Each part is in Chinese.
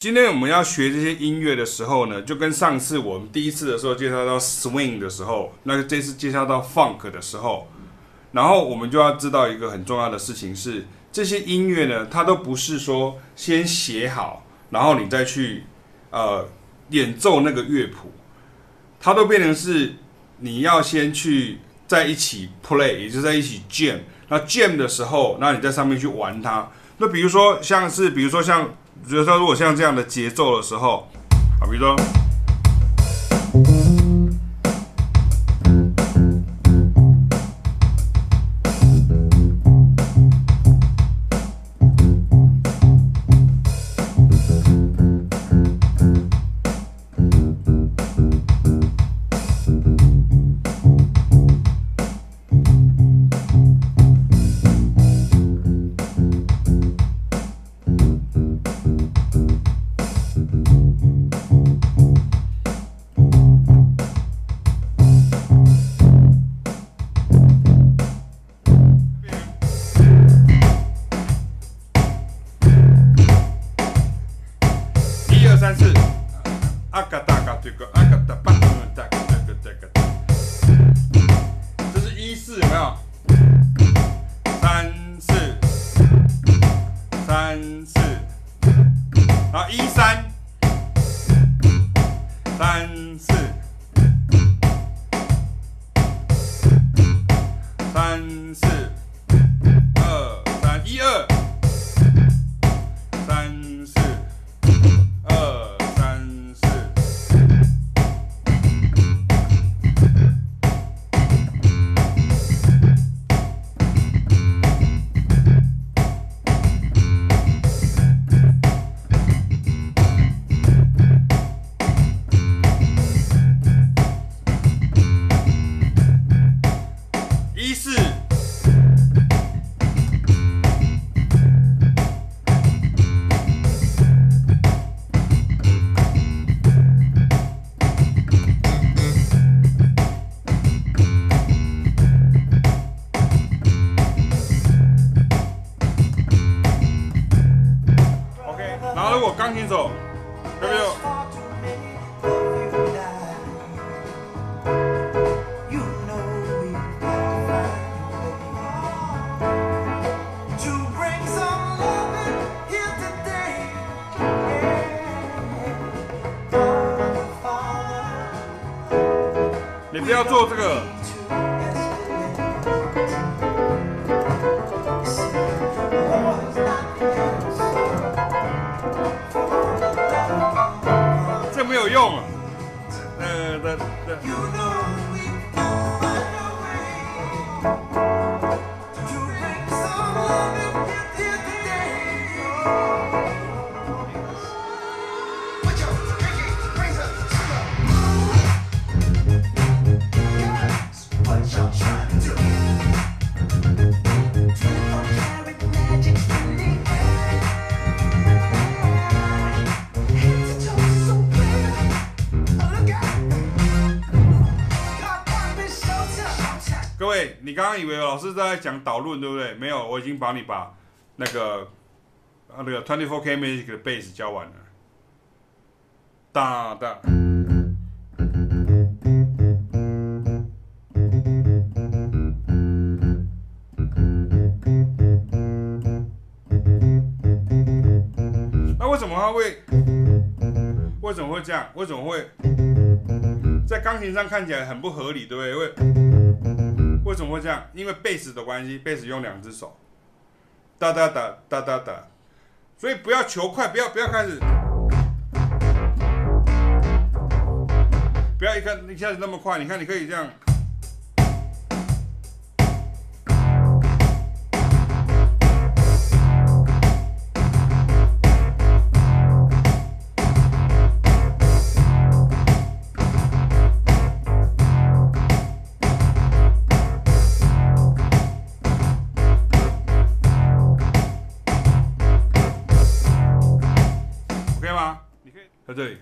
今天我们要学这些音乐的时候呢，就跟上次我们第一次的时候介绍到 swing 的时候，那这次介绍到 funk 的时候，然后我们就要知道一个很重要的事情是，这些音乐呢，它都不是说先写好，然后你再去呃演奏那个乐谱，它都变成是你要先去在一起 play，也就是在一起 jam。那 jam 的时候，那你在上面去玩它。那比如说像是，比如说像。比如说，如果像这样的节奏的时候，啊，比如说。四有没有？三四。三四。然后一三。三不要做这个，这没有用啊。呃，对对。你刚刚以为老师在讲导论，对不对？没有，我已经帮你把那个那个 Twenty Four K Magic 的 base 教完了。哒哒。那为什么他会？为什么会这样？为什么会？在钢琴上看起来很不合理，对不对？因为为什么会这样？因为贝斯的关系，贝斯用两只手，哒哒哒哒哒哒，所以不要求快，不要不要开始，不要一看一下子那么快。你看，你可以这样。可以。吗在这里。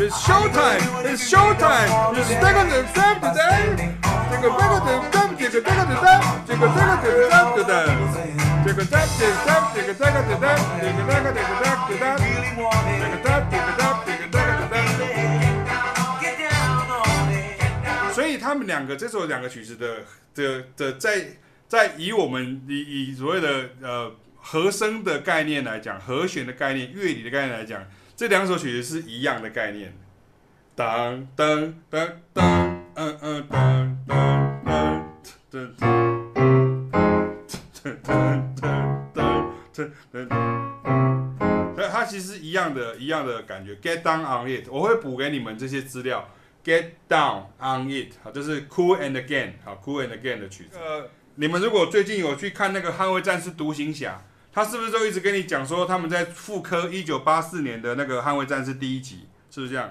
It's showtime! It's showtime! It's the the the the 所以他们两个这首两个曲子的的的在 在以我们以以所谓的呃和声的概念来讲，和弦的概念，乐理的概念来讲。这两首曲子是一样的概念，当当当当，嗯嗯当当当，噔噔噔噔噔噔噔，所以它其实一样的，一样的感觉。Get down on it，我会补给你们这些资料。Get down on it，好，这是 Kool and the Gang，好，Kool and the Gang 的曲子。呃，你们如果最近有去看那个《捍卫战士独行侠》。他是不是就一直跟你讲说他们在复刻一九八四年的那个《捍卫战士》第一集，是不是这样？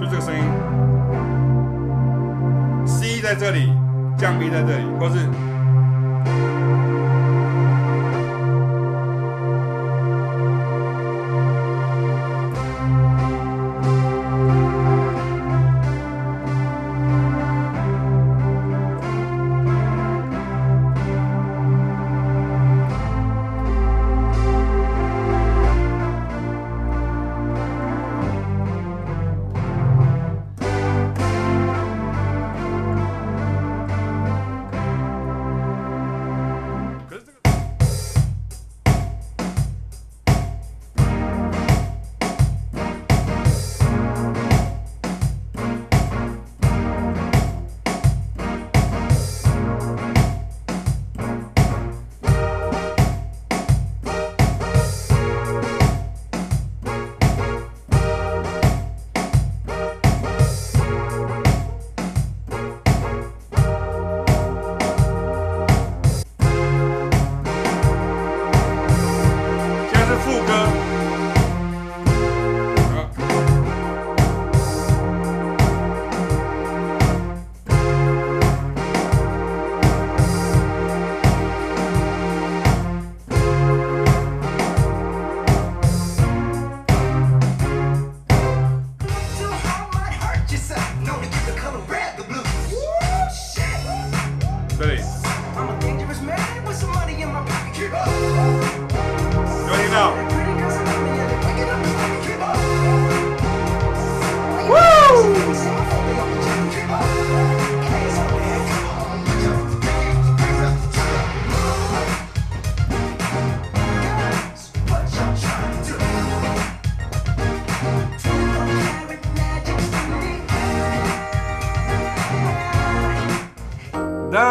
就这个声音，C 在这里，降 B 在这里，或是。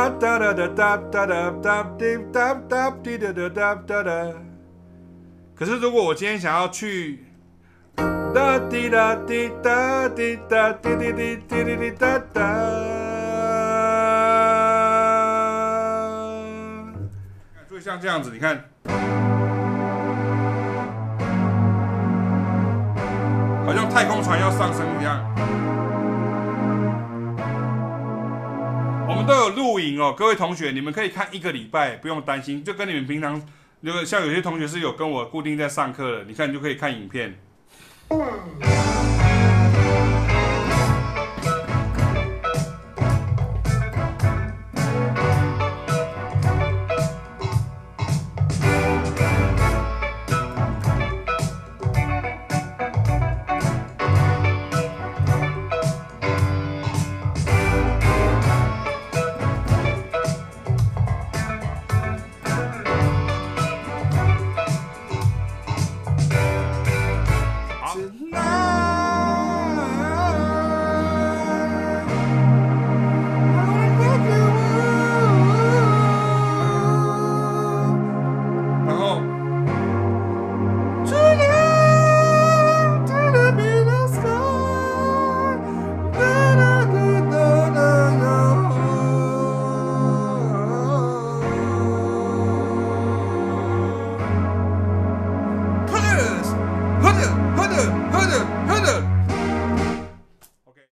哒哒哒哒哒哒哒滴哒哒滴哒哒哒哒可是如果我今天想要去，哒滴哒滴哒滴哒滴滴滴滴滴滴哒哒，所以像这样子，你看，好像太空船要上升一样。录影哦，各位同学，你们可以看一个礼拜，不用担心，就跟你们平常，那个像有些同学是有跟我固定在上课的，你看你就可以看影片。